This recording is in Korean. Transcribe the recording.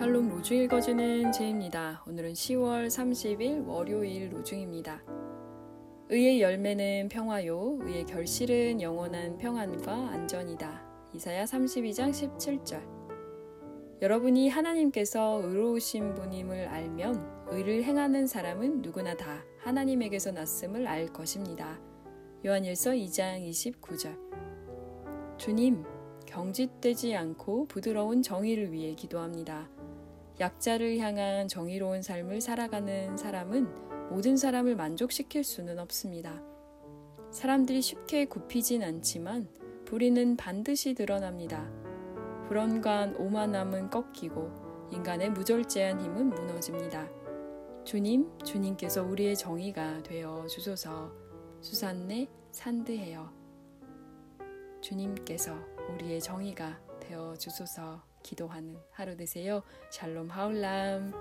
샬롬 로중 읽어주는 제입니다. 오늘은 10월 30일 월요일 로중입니다. 의의 열매는 평화요, 의의 결실은 영원한 평안과 안전이다. 이사야 32장 17절. 여러분이 하나님께서 의로우신 분임을 알면 의를 행하는 사람은 누구나 다 하나님에게서 났음을 알 것입니다. 요한일서 2장 29절. 주님, 경직되지 않고 부드러운 정의를 위해 기도합니다. 약자를 향한 정의로운 삶을 살아가는 사람은 모든 사람을 만족시킬 수는 없습니다. 사람들이 쉽게 굽히진 않지만 불의는 반드시 드러납니다. 불언간 오만함은 꺾이고 인간의 무절제한 힘은 무너집니다. 주님, 주님께서 우리의 정의가 되어 주소서 수산내 산드해요. 주님께서 우리의 정의가 되어 주소서 기도하는 하루 되세요. 샬롬 하울람.